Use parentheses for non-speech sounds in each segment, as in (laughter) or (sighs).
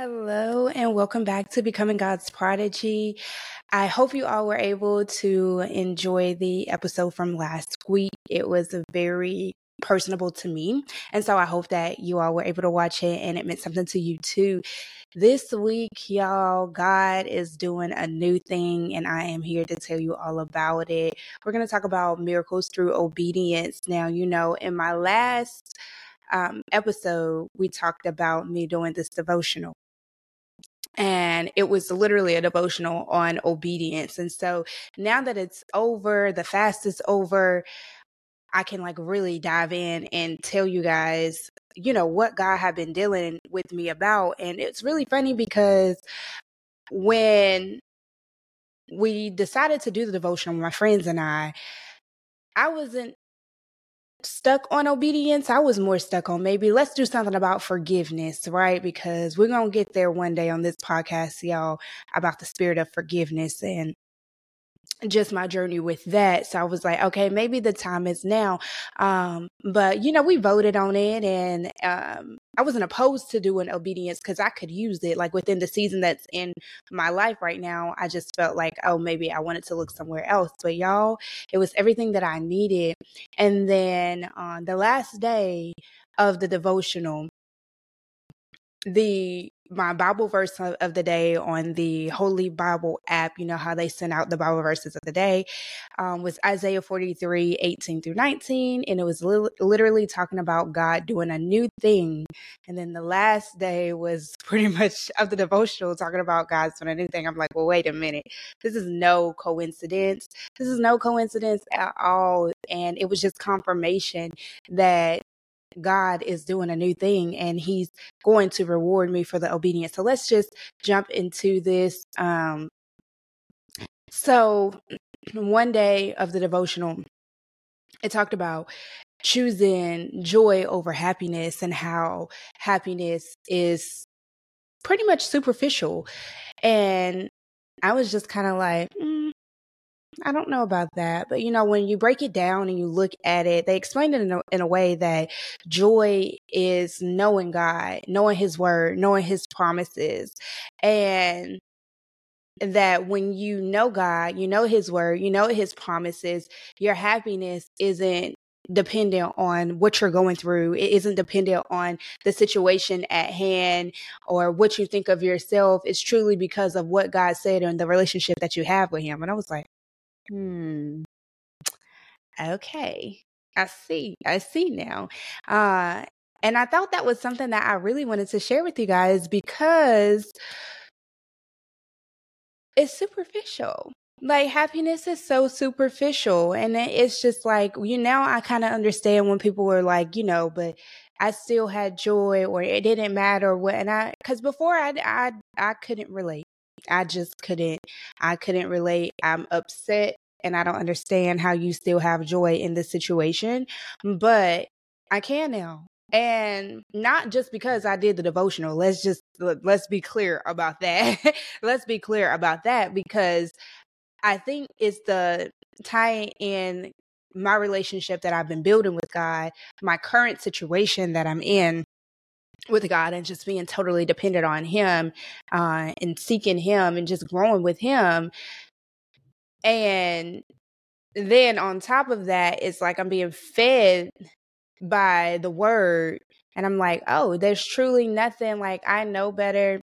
Hello, and welcome back to Becoming God's Prodigy. I hope you all were able to enjoy the episode from last week. It was very personable to me. And so I hope that you all were able to watch it and it meant something to you too. This week, y'all, God is doing a new thing, and I am here to tell you all about it. We're going to talk about miracles through obedience. Now, you know, in my last um, episode, we talked about me doing this devotional and it was literally a devotional on obedience. And so now that it's over, the fast is over, I can like really dive in and tell you guys, you know, what God had been dealing with me about. And it's really funny because when we decided to do the devotion, my friends and I, I wasn't stuck on obedience. I was more stuck on maybe let's do something about forgiveness, right? Because we're going to get there one day on this podcast, y'all, about the spirit of forgiveness and just my journey with that. So I was like, okay, maybe the time is now. Um, but you know, we voted on it and um, I wasn't opposed to doing obedience because I could use it like within the season that's in my life right now. I just felt like, oh, maybe I wanted to look somewhere else. But y'all, it was everything that I needed. And then on the last day of the devotional, the my Bible verse of the day on the Holy Bible app, you know how they send out the Bible verses of the day, um, was Isaiah 43, 18 through 19. And it was li- literally talking about God doing a new thing. And then the last day was (laughs) pretty much of the devotional talking about God doing a new thing. I'm like, well, wait a minute. This is no coincidence. This is no coincidence at all. And it was just confirmation that God is doing a new thing and he's going to reward me for the obedience. So let's just jump into this. Um, so one day of the devotional, it talked about choosing joy over happiness and how happiness is pretty much superficial. And I was just kind of like, mm, I don't know about that, but you know, when you break it down and you look at it, they explain it in a, in a way that joy is knowing God, knowing His word, knowing His promises, and that when you know God, you know His word, you know His promises, your happiness isn't dependent on what you're going through. It isn't dependent on the situation at hand or what you think of yourself. It's truly because of what God said and the relationship that you have with Him. And I was like, Hmm. Okay. I see. I see now. Uh, and I thought that was something that I really wanted to share with you guys because it's superficial. Like happiness is so superficial. And it's just like, you now I kind of understand when people were like, you know, but I still had joy or it didn't matter what. And I, cause before I, I, I couldn't relate. I just couldn't. I couldn't relate. I'm upset and I don't understand how you still have joy in this situation, but I can now. And not just because I did the devotional. Let's just let's be clear about (laughs) that. let's be clear about that because I think it's the tying in my relationship that I've been building with God, my current situation that I'm in with God and just being totally dependent on Him uh, and seeking Him and just growing with Him. And then on top of that, it's like I'm being fed by the word. And I'm like, oh, there's truly nothing like I know better.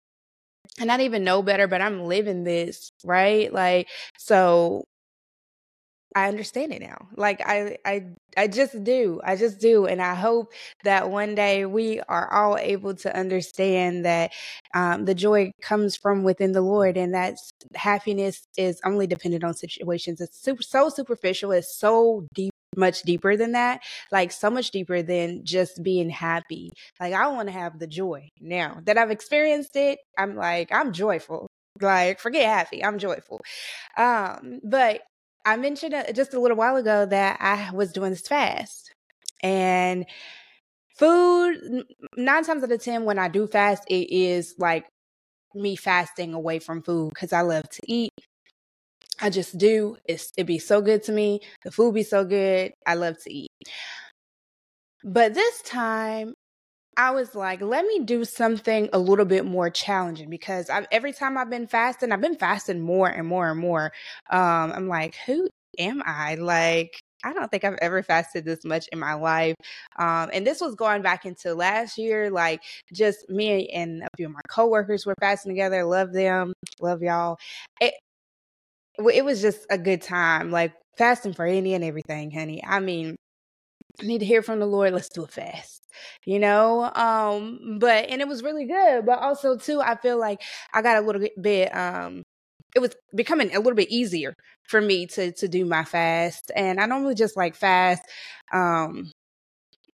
And not even know better, but I'm living this, right? Like, so I understand it now. Like I I I just do. I just do and I hope that one day we are all able to understand that um, the joy comes from within the Lord and that happiness is only dependent on situations. It's super, so superficial. It's so deep much deeper than that like so much deeper than just being happy like i want to have the joy now that i've experienced it i'm like i'm joyful like forget happy i'm joyful um but I mentioned uh, just a little while ago that I was doing this fast. And food, nine times out of 10, when I do fast, it is like me fasting away from food because I love to eat. I just do. It's, it'd be so good to me. The food be so good. I love to eat. But this time, I was like, let me do something a little bit more challenging because I've, every time I've been fasting, I've been fasting more and more and more. Um, I'm like, who am I? Like, I don't think I've ever fasted this much in my life. Um, and this was going back into last year, like just me and a few of my coworkers were fasting together. Love them, love y'all. It, it was just a good time, like fasting for any and everything, honey. I mean, I need to hear from the Lord. Let's do a fast, you know? Um, but, and it was really good. But also, too, I feel like I got a little bit, um, it was becoming a little bit easier for me to to do my fast and i normally just like fast um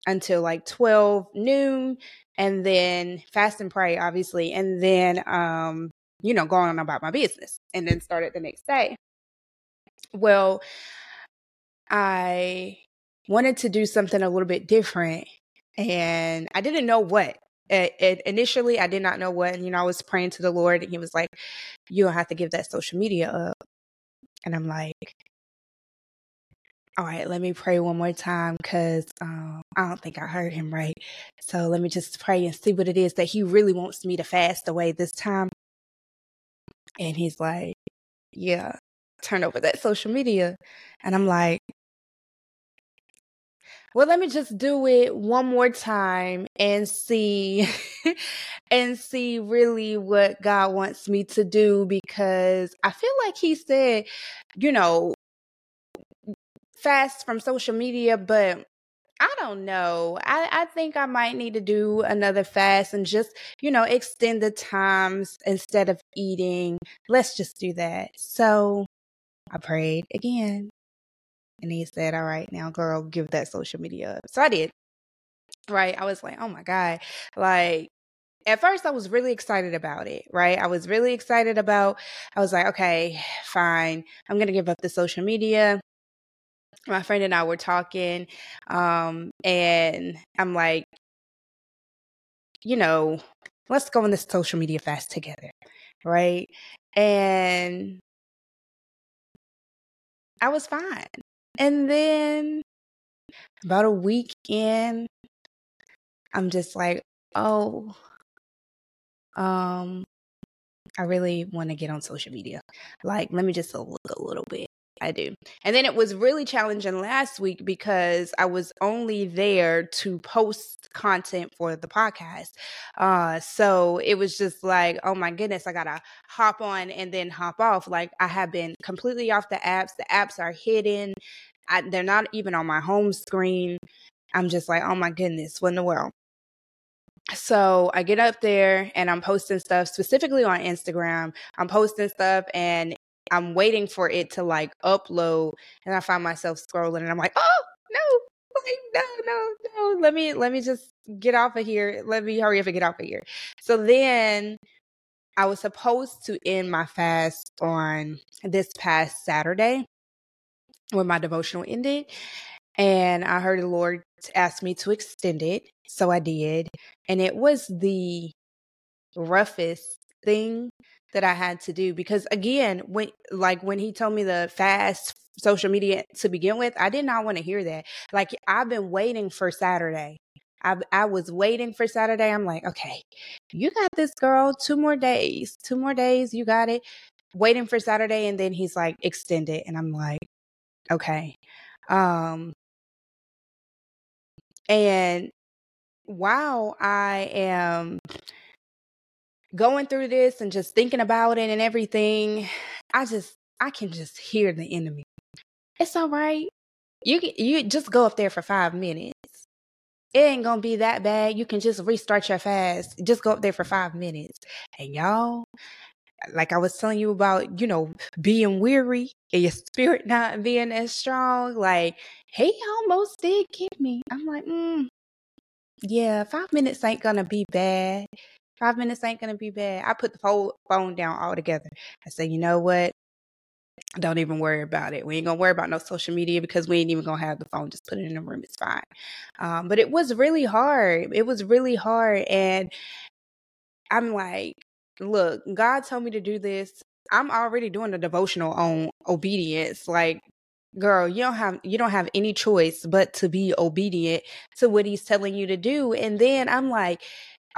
until like 12 noon and then fast and pray obviously and then um you know go on about my business and then start it the next day well i wanted to do something a little bit different and I didn't know what. It, it, initially, I did not know what. And, you know, I was praying to the Lord and he was like, you don't have to give that social media up. And I'm like, all right, let me pray one more time because um, I don't think I heard him right. So let me just pray and see what it is that he really wants me to fast away this time. And he's like, yeah, turn over that social media. And I'm like, well, let me just do it one more time and see (laughs) and see really what God wants me to do because I feel like he said, you know, fast from social media, but I don't know. I, I think I might need to do another fast and just, you know, extend the times instead of eating. Let's just do that. So I prayed again and he said, All right, now, girl, give that social media up. So I did. Right. I was like, Oh my God. Like, at first I was really excited about it, right? I was really excited about I was like, okay, (sighs) fine. I'm going to give up the social media. My friend and I were talking um and I'm like you know, let's go on this social media fast together, right? And I was fine. And then about a week in, I'm just like, oh, um, I really want to get on social media. Like, let me just look a little bit. I do. And then it was really challenging last week because I was only there to post content for the podcast. Uh, so it was just like, oh my goodness, I got to hop on and then hop off. Like I have been completely off the apps. The apps are hidden. I, they're not even on my home screen. I'm just like, oh my goodness, what in the world? So I get up there and I'm posting stuff specifically on Instagram. I'm posting stuff and I'm waiting for it to like upload and I find myself scrolling and I'm like, oh no, like, no, no, no. Let me let me just get off of here. Let me hurry up and get off of here. So then I was supposed to end my fast on this past Saturday when my devotional ended. And I heard the Lord ask me to extend it. So I did. And it was the roughest thing that I had to do because again, when like when he told me the fast social media to begin with, I did not want to hear that. Like I've been waiting for Saturday. I I was waiting for Saturday. I'm like, okay, you got this girl. Two more days. Two more days. You got it. Waiting for Saturday, and then he's like, extend it, and I'm like, okay. Um, and while I am going through this and just thinking about it and everything, I just I can just hear the enemy. It's all right. You can, you just go up there for five minutes. It ain't gonna be that bad. You can just restart your fast. Just go up there for five minutes. And y'all, like I was telling you about, you know, being weary and your (laughs) spirit not being as strong. Like he almost did kick me. I'm like, mm, yeah, five minutes ain't gonna be bad. Five minutes ain't gonna be bad. I put the phone down altogether. I said, you know what? Don't even worry about it. We ain't gonna worry about no social media because we ain't even gonna have the phone. Just put it in the room. It's fine. Um, but it was really hard. It was really hard, and I'm like, look, God told me to do this. I'm already doing a devotional on obedience. Like girl you don't have you don't have any choice but to be obedient to what he's telling you to do and then i'm like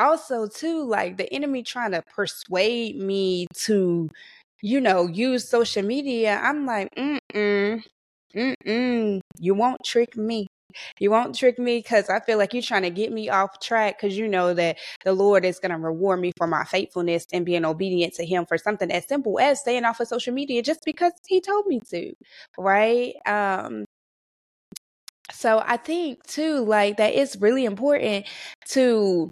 also too like the enemy trying to persuade me to you know use social media i'm like mm-mm mm-mm you won't trick me you won't trick me because I feel like you're trying to get me off track because you know that the Lord is going to reward me for my faithfulness and being obedient to Him for something as simple as staying off of social media just because He told me to, right? Um, so I think too, like that it's really important to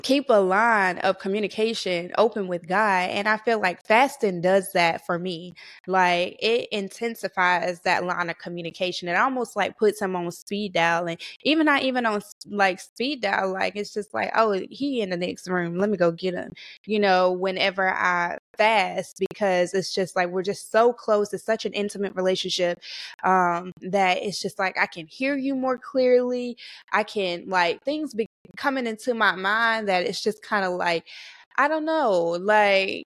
keep a line of communication open with God. And I feel like fasting does that for me. Like it intensifies that line of communication. It almost like puts him on speed dial. And even not even on like speed dial, like it's just like, oh, he in the next room. Let me go get him. You know, whenever I fast because it's just like we're just so close it's such an intimate relationship um that it's just like i can hear you more clearly i can like things be coming into my mind that it's just kind of like i don't know like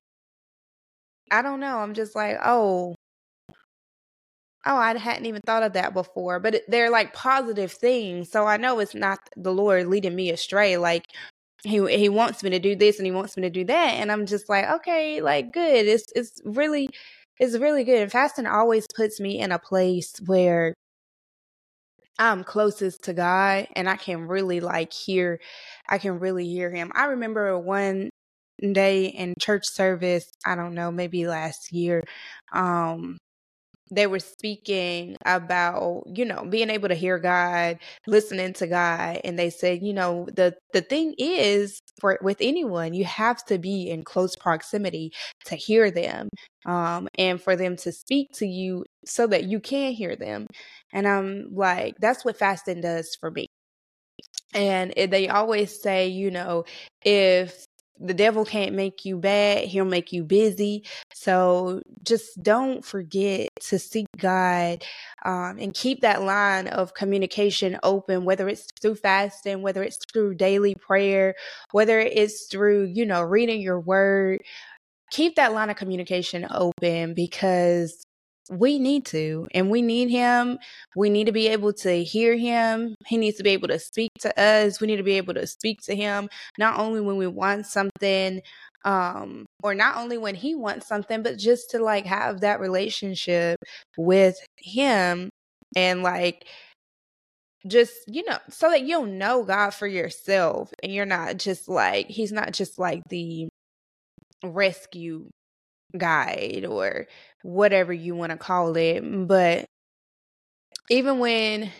i don't know i'm just like oh. Oh i hadn't even thought of that before but they're like positive things so i know it's not the lord leading me astray like he he wants me to do this and he wants me to do that and i'm just like okay like good it's it's really it's really good. And fasting always puts me in a place where i'm closest to god and i can really like hear i can really hear him. I remember one day in church service i don't know maybe last year um they were speaking about you know being able to hear god listening to god and they said you know the the thing is for with anyone you have to be in close proximity to hear them um and for them to speak to you so that you can hear them. And i'm like that's what fasting does for me. And they always say you know if the devil can't make you bad he'll make you busy. So just don't forget to seek god um, and keep that line of communication open whether it's through fasting whether it's through daily prayer whether it's through you know reading your word. Keep that line of communication open because we need to and we need him. We need to be able to hear him. He needs to be able to speak to us. We need to be able to speak to him not only when we want something um or not only when he wants something but just to like have that relationship with him and like just you know so that you'll know god for yourself and you're not just like he's not just like the rescue guide or whatever you want to call it. But even when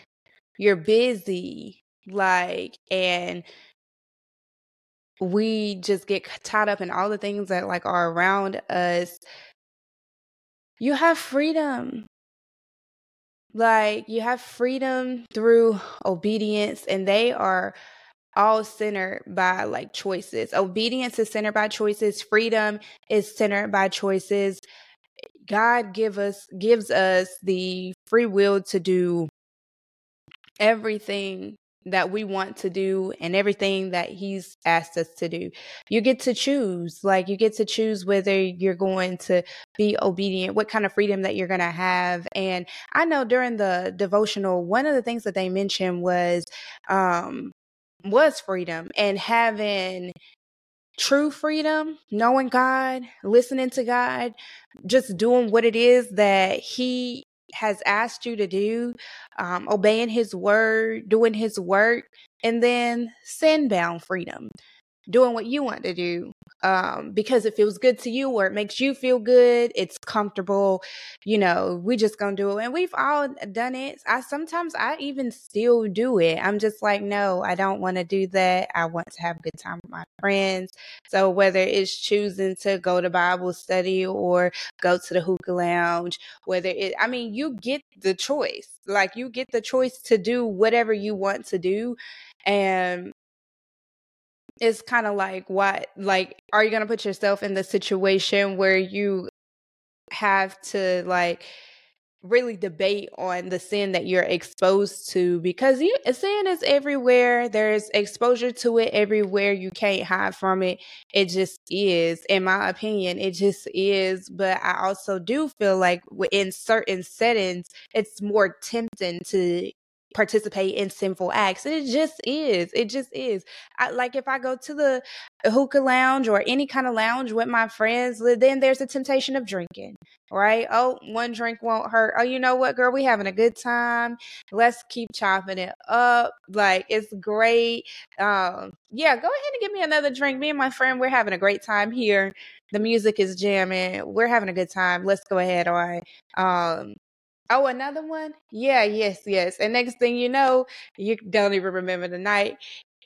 you're busy, like, and we just get tied up in all the things that like are around us, you have freedom. Like, you have freedom through obedience, and they are all centered by like choices. Obedience is centered by choices. Freedom is centered by choices. God give us gives us the free will to do everything that we want to do and everything that he's asked us to do. You get to choose. Like you get to choose whether you're going to be obedient, what kind of freedom that you're going to have. And I know during the devotional one of the things that they mentioned was um was freedom and having true freedom, knowing God, listening to God, just doing what it is that He has asked you to do, um, obeying His word, doing His work, and then sin bound freedom, doing what you want to do um, because it feels good to you or it makes you feel good. It's comfortable. You know, we just gonna do it, and we've all done it. I sometimes I even still do it. I'm just like, no, I don't want to do that. I want to have a good time with my friends. So whether it's choosing to go to Bible study or go to the hookah lounge, whether it, I mean, you get the choice. Like you get the choice to do whatever you want to do, and it's kind of like what like are you going to put yourself in the situation where you have to like really debate on the sin that you're exposed to because you, sin is everywhere. There's exposure to it everywhere. You can't hide from it. It just is, in my opinion, it just is. But I also do feel like in certain settings, it's more tempting to participate in sinful acts. It just is. It just is. I, like if I go to the hookah lounge or any kind of lounge with my friends, then there's a temptation of drinking, right? Oh, one drink won't hurt. Oh, you know what, girl? We having a good time. Let's keep chopping it up. Like it's great. Um, yeah, go ahead and give me another drink. Me and my friend, we're having a great time here. The music is jamming. We're having a good time. Let's go ahead on. Um, Oh, another one? Yeah, yes, yes. And next thing you know, you don't even remember the night.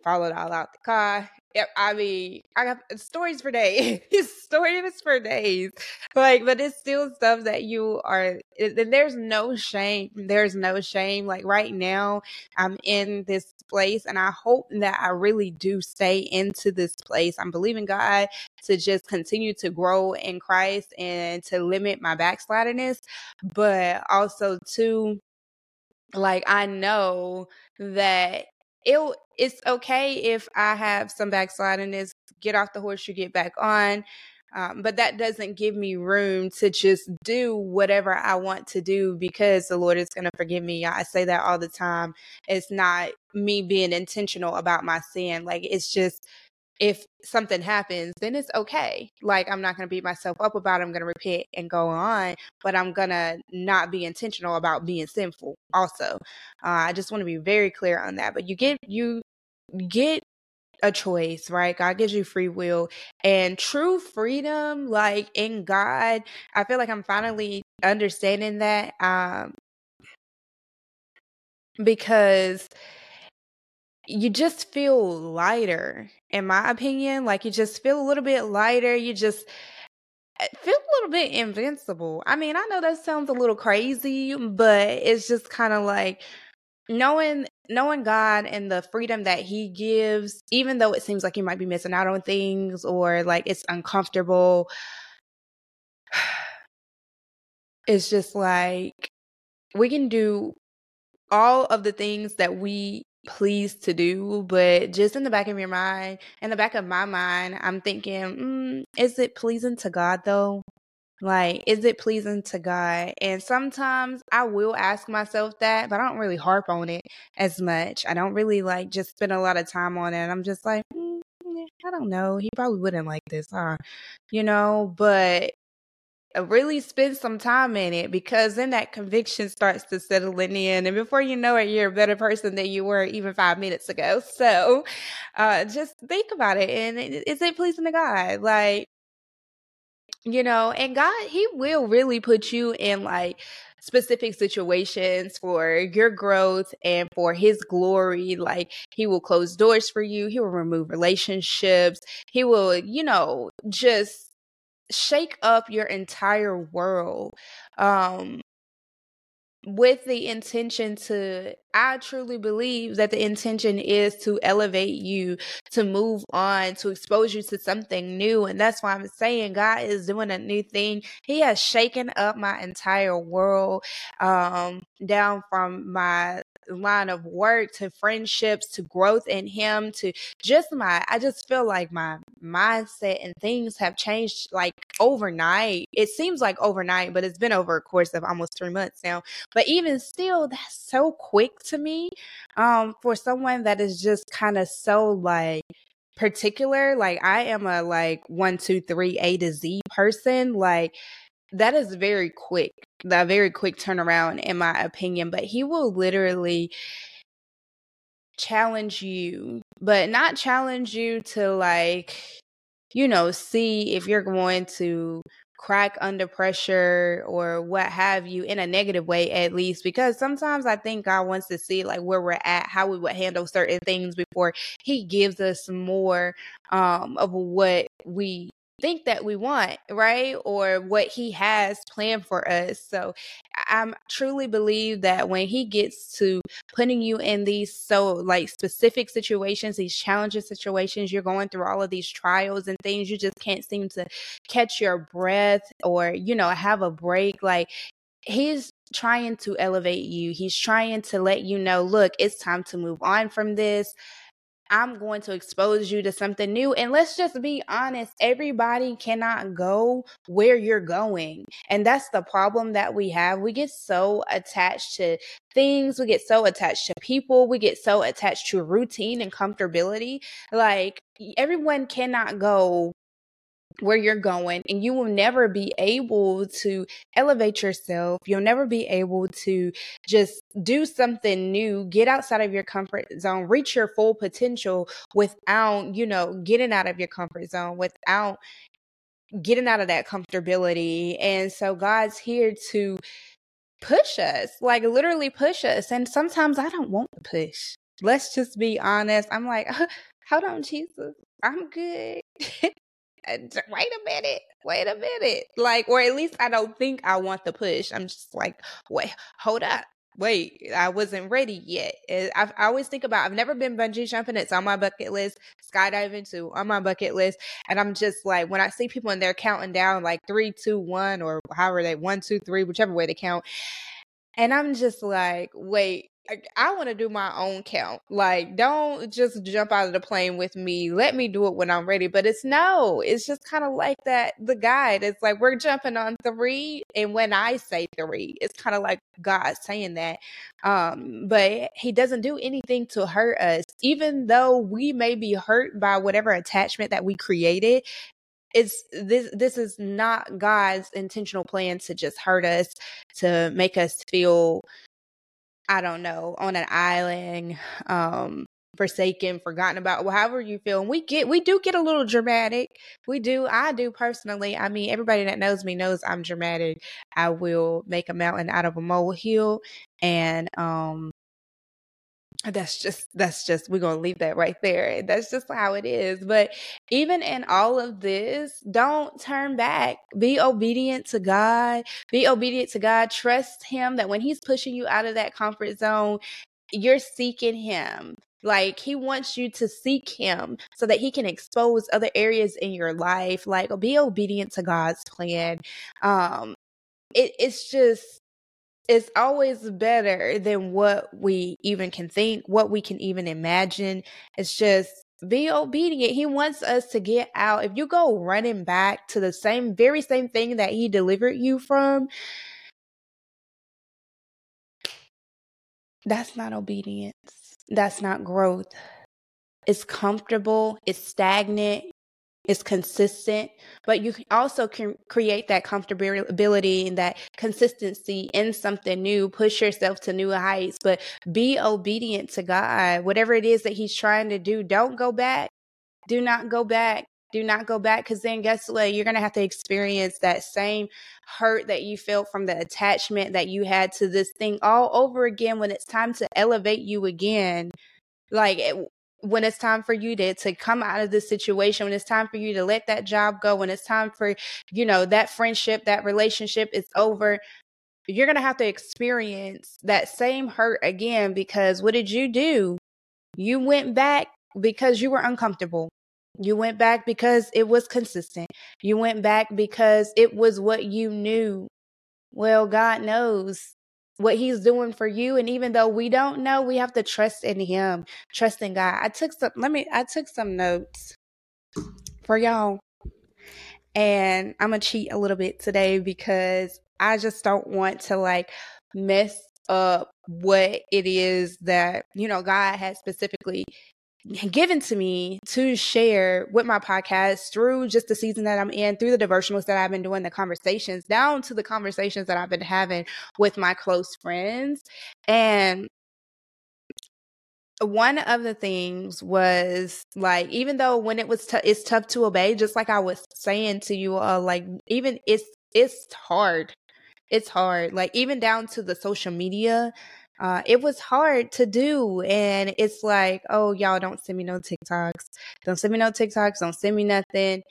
Followed all out the car. Yep, I mean, I got uh, stories for days. (laughs) stories for days. Like, but it's still stuff that you are. And there's no shame. There's no shame. Like right now, I'm in this place, and I hope that I really do stay into this place. I'm believing God to just continue to grow in Christ and to limit my backsliderness, but also to like I know that it it's okay if I have some backslidingness, get off the horse, you get back on. Um, but that doesn't give me room to just do whatever I want to do because the Lord is going to forgive me. I say that all the time. It's not me being intentional about my sin. Like, it's just if something happens, then it's okay. Like, I'm not going to beat myself up about it. I'm going to repent and go on, but I'm going to not be intentional about being sinful also. Uh, I just want to be very clear on that. But you get, you get a choice, right? God gives you free will and true freedom, like in God. I feel like I'm finally understanding that um, because you just feel lighter, in my opinion. Like you just feel a little bit lighter. You just eh, feel a little bit invincible. I mean, I know that sounds a little crazy, but it's just kind of like knowing knowing God and the freedom that he gives, even though it seems like you might be missing out on things or like it's uncomfortable, (sighs) it's just like we can do all of the things that we please to do, but just in the back of your mind, in the back of my mind, I'm thinking, mm, is it pleasing to God though? Like, is it pleasing to God? And sometimes I will ask myself that, but I don't really harp on it as much. I don't really like just spend a lot of time on it. I'm just like, mm, I don't know. He probably wouldn't like this, huh? You know, but really spend some time in it because then that conviction starts to settle in and before you know it you're a better person than you were even five minutes ago (laughs) so uh, just think about it and is it pleasing to god like you know and god he will really put you in like specific situations for your growth and for his glory like he will close doors for you he will remove relationships he will you know just shake up your entire world um with the intention to I truly believe that the intention is to elevate you, to move on, to expose you to something new. And that's why I'm saying God is doing a new thing. He has shaken up my entire world, um, down from my line of work to friendships to growth in him to just my I just feel like my mindset and things have changed like overnight. It seems like overnight, but it's been over a course of almost 3 months now. But even still that's so quick to me um for someone that is just kind of so like particular like i am a like one two three a to z person like that is very quick that very quick turnaround in my opinion but he will literally challenge you but not challenge you to like you know see if you're going to crack under pressure or what have you in a negative way at least because sometimes i think god wants to see like where we're at how we would handle certain things before he gives us more um of what we think that we want, right? Or what he has planned for us. So I truly believe that when he gets to putting you in these so like specific situations, these challenging situations, you're going through all of these trials and things, you just can't seem to catch your breath or, you know, have a break. Like he's trying to elevate you. He's trying to let you know, look, it's time to move on from this. I'm going to expose you to something new. And let's just be honest everybody cannot go where you're going. And that's the problem that we have. We get so attached to things, we get so attached to people, we get so attached to routine and comfortability. Like, everyone cannot go where you're going and you will never be able to elevate yourself. You'll never be able to just do something new get outside of your comfort zone reach your full potential without you know getting out of your comfort zone without getting out of that comfortability. And so god's here to push us like literally push us. And sometimes i don't want to push. Let's just be honest. I'm like (laughs) hold on jesus. I'm good (laughs) wait a minute, wait a minute. Like, or at least I don't think I want the push. I'm just like, wait, hold up. Wait, I wasn't ready yet. I, I always think about I've never been bungee jumping. It's on my bucket list. Skydiving too on my bucket list. And I'm just like when I see people and they're counting down like three, two, one, or however they one, two, three, whichever way they count. And I'm just like, wait, I, want to do my own count. Like, don't just jump out of the plane with me. Let me do it when I'm ready. But it's no, it's just kind of like that. The guide, it's like we're jumping on three. And when I say three, it's kind of like God saying that. Um, but He doesn't do anything to hurt us, even though we may be hurt by whatever attachment that we created it's this this is not God's intentional plan to just hurt us to make us feel I don't know, on an island, um, forsaken, forgotten about, however you feel. And we get, we do get a little dramatic. We do. I do personally. I mean, everybody that knows me knows I'm dramatic. I will make a mountain out of a molehill, and um, that's just that's just we're gonna leave that right there. That's just how it is. But even in all of this don't turn back. Be obedient to god. Be obedient to god. Trust him that when he's pushing you out of that comfort zone you're seeking him. Like he wants you to seek him so that he can expose other areas in your life. Like be obedient to god's plan. Um it, it's just it's always better than what we even can think, what we can even imagine. It's just be obedient. He wants us to get out. If you go running back to the same, very same thing that he delivered you from, that's not obedience. That's not growth. It's comfortable, it's stagnant, it's consistent, but you also can create that comfortability and that consistency in something new, push yourself to new heights, but be obedient to God. Whatever it is that He's trying to do, don't go back. Do not go back. Do not go back because then guess what? You're going to have to experience that same hurt that you felt from the attachment that you had to this thing all over again when it's time to elevate you again. Like, when it's time for you to to come out of this situation when it's time for you to let that job go when it's time for you know that friendship that relationship is over you're going to have to experience that same hurt again because what did you do? You went back because you were uncomfortable. You went back because it was consistent. You went back because it was what you knew. Well god knows what he's doing for you and even though we don't know we have to trust in him trust in god. I took some let me i took some notes for y'all and i'm gonna cheat a little bit today because i just don't want to like mess up what it is that you know god has specifically given to me to share with my podcast through just the season that I'm in, through the devotionals that I've been doing, the conversations, down to the conversations that I've been having with my close friends. And one of the things was like even though when it was t- it's tough to obey just like i was saying to you all like even it's it's hard it's hard like even down to the social media uh, it was hard to do. And it's like, oh, y'all don't send me no TikToks. Don't send me no TikToks. Don't send me nothing.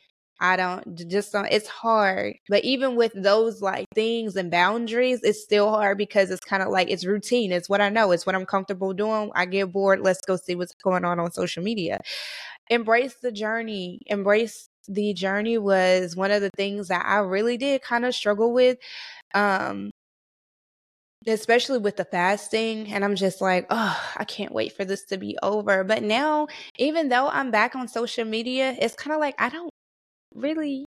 I don't just don't, it's hard. But even with those like things and boundaries, it's still hard because it's kind of like it's routine. It's what I know. It's what I'm comfortable doing. I get bored. Let's go see what's going on on social media. Embrace the journey. Embrace the journey was one of the things that I really did kind of struggle with. Um, especially with the fasting. And I'm just like, oh, I can't wait for this to be over. But now, even though I'm back on social media, it's kind of like I don't really,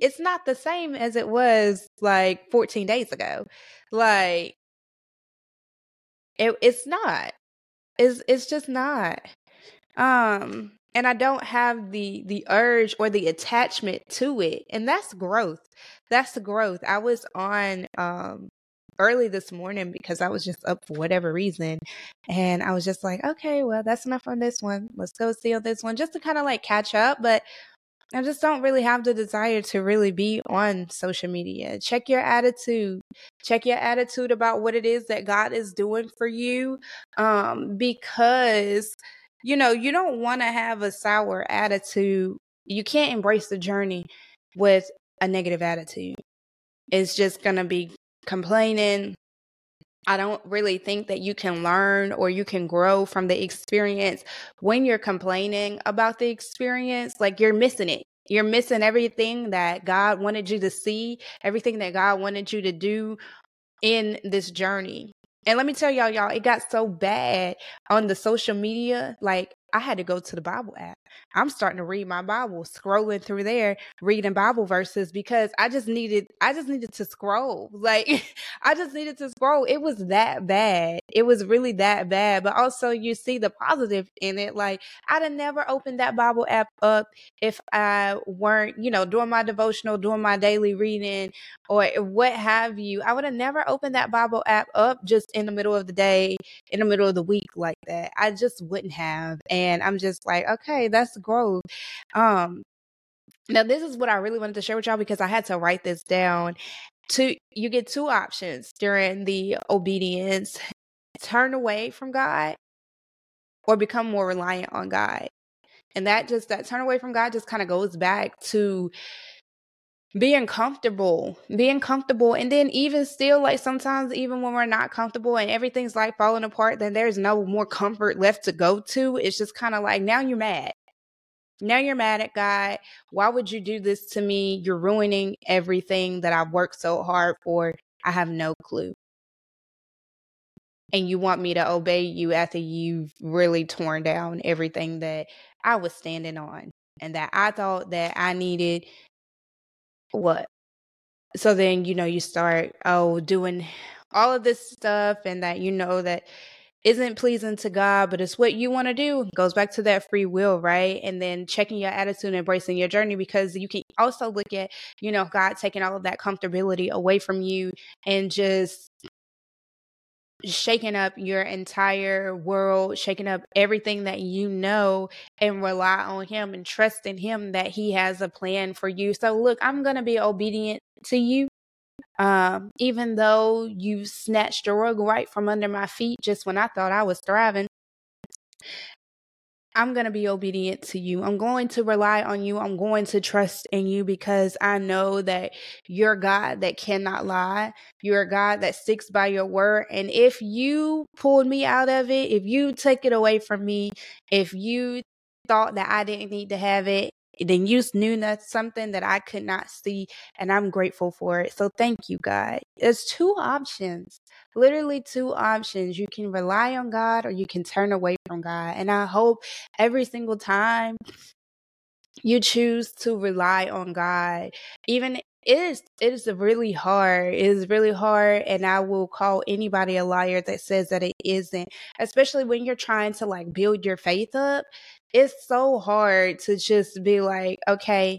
it's not the same as it was like 14 days ago. Like, it, it's not. It's, it's just not. Um, and I don't have the the urge or the attachment to it. And that's growth. That's growth. I was on um early this morning because I was just up for whatever reason. And I was just like, okay, well, that's enough on this one. Let's go see on this one just to kind of like catch up. But I just don't really have the desire to really be on social media. Check your attitude. Check your attitude about what it is that God is doing for you. Um, because you know, you don't want to have a sour attitude. You can't embrace the journey with a negative attitude. It's just going to be complaining. I don't really think that you can learn or you can grow from the experience when you're complaining about the experience. Like you're missing it. You're missing everything that God wanted you to see, everything that God wanted you to do in this journey. And let me tell y'all, y'all, it got so bad on the social media. Like, I had to go to the Bible app. I'm starting to read my Bible, scrolling through there, reading Bible verses because I just needed I just needed to scroll. (laughs) Like I just needed to scroll. It was that bad. It was really that bad. But also you see the positive in it. Like I'd have never opened that Bible app up if I weren't, you know, doing my devotional, doing my daily reading or what have you. I would have never opened that Bible app up just in the middle of the day, in the middle of the week like that. I just wouldn't have. And I'm just like, okay, that's growth. Um, now this is what I really wanted to share with y'all because I had to write this down. To you get two options during the obedience: turn away from God or become more reliant on God. And that just that turn away from God just kind of goes back to being comfortable, being comfortable. And then even still, like sometimes even when we're not comfortable and everything's like falling apart, then there's no more comfort left to go to. It's just kind of like now you're mad. Now you're mad at God. Why would you do this to me? You're ruining everything that I've worked so hard for. I have no clue. And you want me to obey you after you've really torn down everything that I was standing on and that I thought that I needed. What? So then, you know, you start, oh, doing all of this stuff and that you know that isn't pleasing to God, but it's what you want to do. Goes back to that free will, right? And then checking your attitude, and embracing your journey, because you can also look at, you know, God taking all of that comfortability away from you and just shaking up your entire world, shaking up everything that you know, and rely on Him and trust in Him that He has a plan for you. So, look, I'm going to be obedient to you. Um, even though you snatched a rug right from under my feet just when I thought I was thriving, I'm going to be obedient to you. I'm going to rely on you. I'm going to trust in you because I know that you're God that cannot lie. You're a God that sticks by your word. And if you pulled me out of it, if you took it away from me, if you thought that I didn't need to have it, then you knew that's something that I could not see, and I'm grateful for it. So thank you, God. There's two options, literally two options. You can rely on God or you can turn away from God. And I hope every single time you choose to rely on God, even it is it is really hard. It is really hard and I will call anybody a liar that says that it isn't, especially when you're trying to like build your faith up it's so hard to just be like, okay,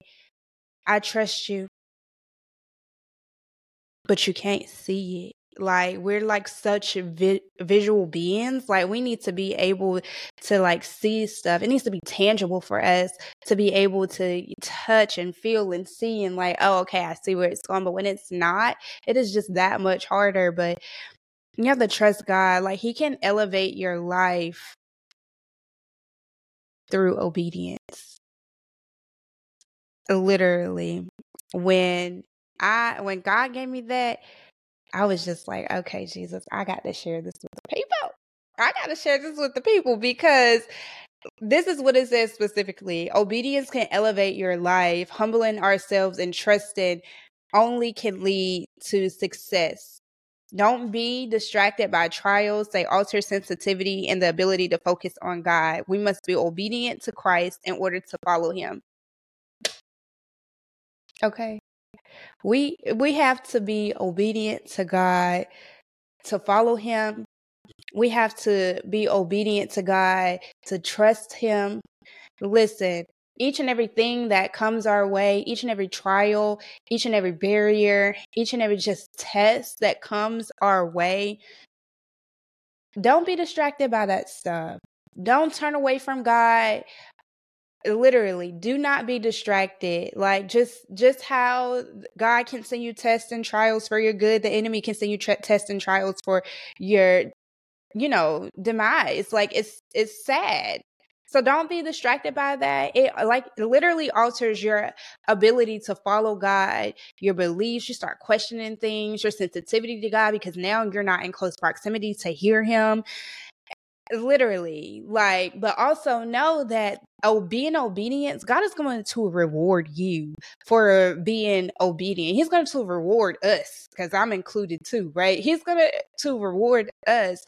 I trust you, but you can't see it. Like we're like such vi- visual beings. Like we need to be able to like see stuff. It needs to be tangible for us to be able to touch and feel and see and like, oh, okay, I see where it's going. But when it's not, it is just that much harder. But you have to trust God. Like He can elevate your life through obedience. Literally, when I when God gave me that, I was just like, okay, Jesus, I got to share this with the people. I got to share this with the people because this is what it says specifically. Obedience can elevate your life. Humbling ourselves and trusting only can lead to success. Don't be distracted by trials. They alter sensitivity and the ability to focus on God. We must be obedient to Christ in order to follow him. Okay. We we have to be obedient to God to follow him. We have to be obedient to God to trust him. Listen, each and everything that comes our way, each and every trial, each and every barrier, each and every just test that comes our way, don't be distracted by that stuff. Don't turn away from God. Literally, do not be distracted. Like just just how God can send you tests and trials for your good, the enemy can send you tra- tests and trials for your you know demise like it's it's sad so don't be distracted by that. It uh, like literally alters your ability to follow God, your beliefs. You start questioning things, your sensitivity to God, because now you're not in close proximity to hear Him. Literally, like, but also know that oh, being obedient, God is going to reward you for being obedient. He's going to reward us because I'm included too, right? He's going to reward us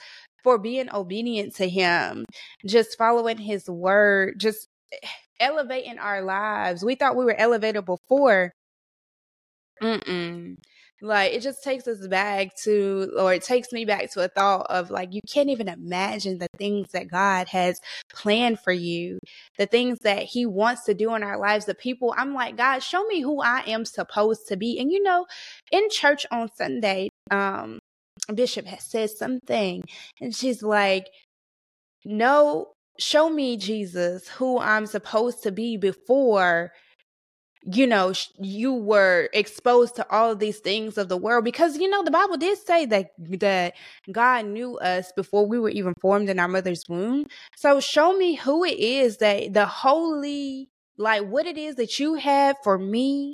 for being obedient to him, just following his word, just elevating our lives. We thought we were elevated before. Mm-mm. Like it just takes us back to, or it takes me back to a thought of like, you can't even imagine the things that God has planned for you, the things that He wants to do in our lives. The people, I'm like, God, show me who I am supposed to be. And you know, in church on Sunday, um, Bishop has said something, and she's like, No, show me, Jesus, who I'm supposed to be before you know you were exposed to all of these things of the world. Because you know the bible did say that that god knew us before we were even formed in our mother's womb. So show me who it is that the holy like what it is that you have for me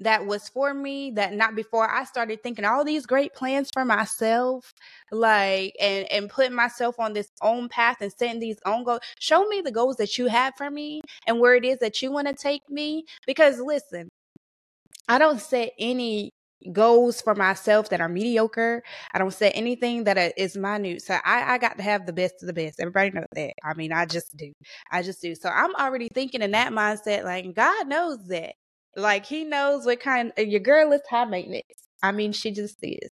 that was for me that not before I started thinking all these great plans for myself, like and and putting myself on this own path and setting these own goals. Show me the goals that you have for me and where it is that you want to take me. Because listen, I don't set any goals for myself that are mediocre. I don't set anything that is minute. So I, I got to have the best of the best. Everybody knows that. I mean, I just do. I just do. So I'm already thinking in that mindset, like God knows that. Like he knows what kind of, your girl is high maintenance. I mean, she just is.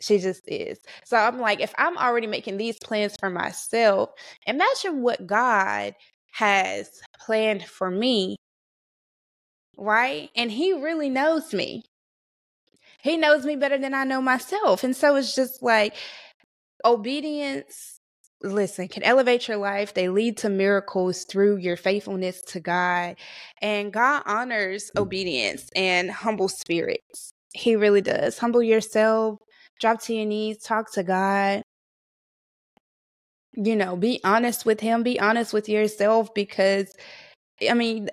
She just is. So I'm like, if I'm already making these plans for myself, imagine what God has planned for me. Right? And he really knows me. He knows me better than I know myself. And so it's just like obedience listen, can elevate your life. They lead to miracles through your faithfulness to God. And God honors mm. obedience and humble spirits. He really does. Humble yourself, drop to your knees, talk to God. You know, be honest with Him, be honest with yourself because, I mean,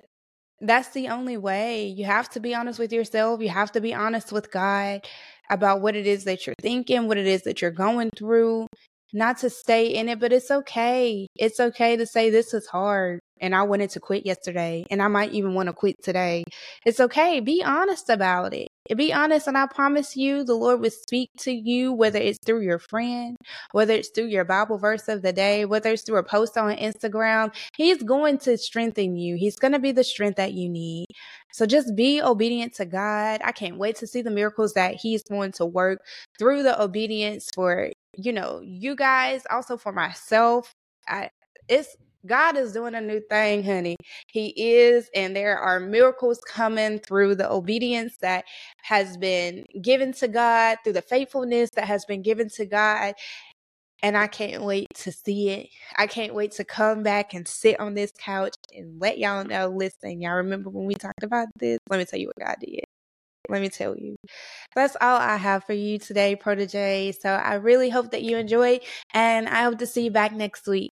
that's the only way. You have to be honest with yourself. You have to be honest with God about what it is that you're thinking, what it is that you're going through not to stay in it, but it's okay. It's okay to say this is hard and I wanted to quit yesterday and I might even want to quit today. It's okay. Be honest about it. Be honest, and I promise you, the Lord will speak to you, whether it's through your friend, whether it's through your Bible verse of the day, whether it's through a post on Instagram. He's going to strengthen you. He's going to be the strength that you need. So just be obedient to God. I can't wait to see the miracles that He's going to work through the obedience for you know, you guys, also for myself. I it's God is doing a new thing, honey. He is, and there are miracles coming through the obedience that has been given to God, through the faithfulness that has been given to God. And I can't wait to see it. I can't wait to come back and sit on this couch and let y'all know. Listen, y'all remember when we talked about this? Let me tell you what God did. Let me tell you. That's all I have for you today, Protege. So I really hope that you enjoy, and I hope to see you back next week.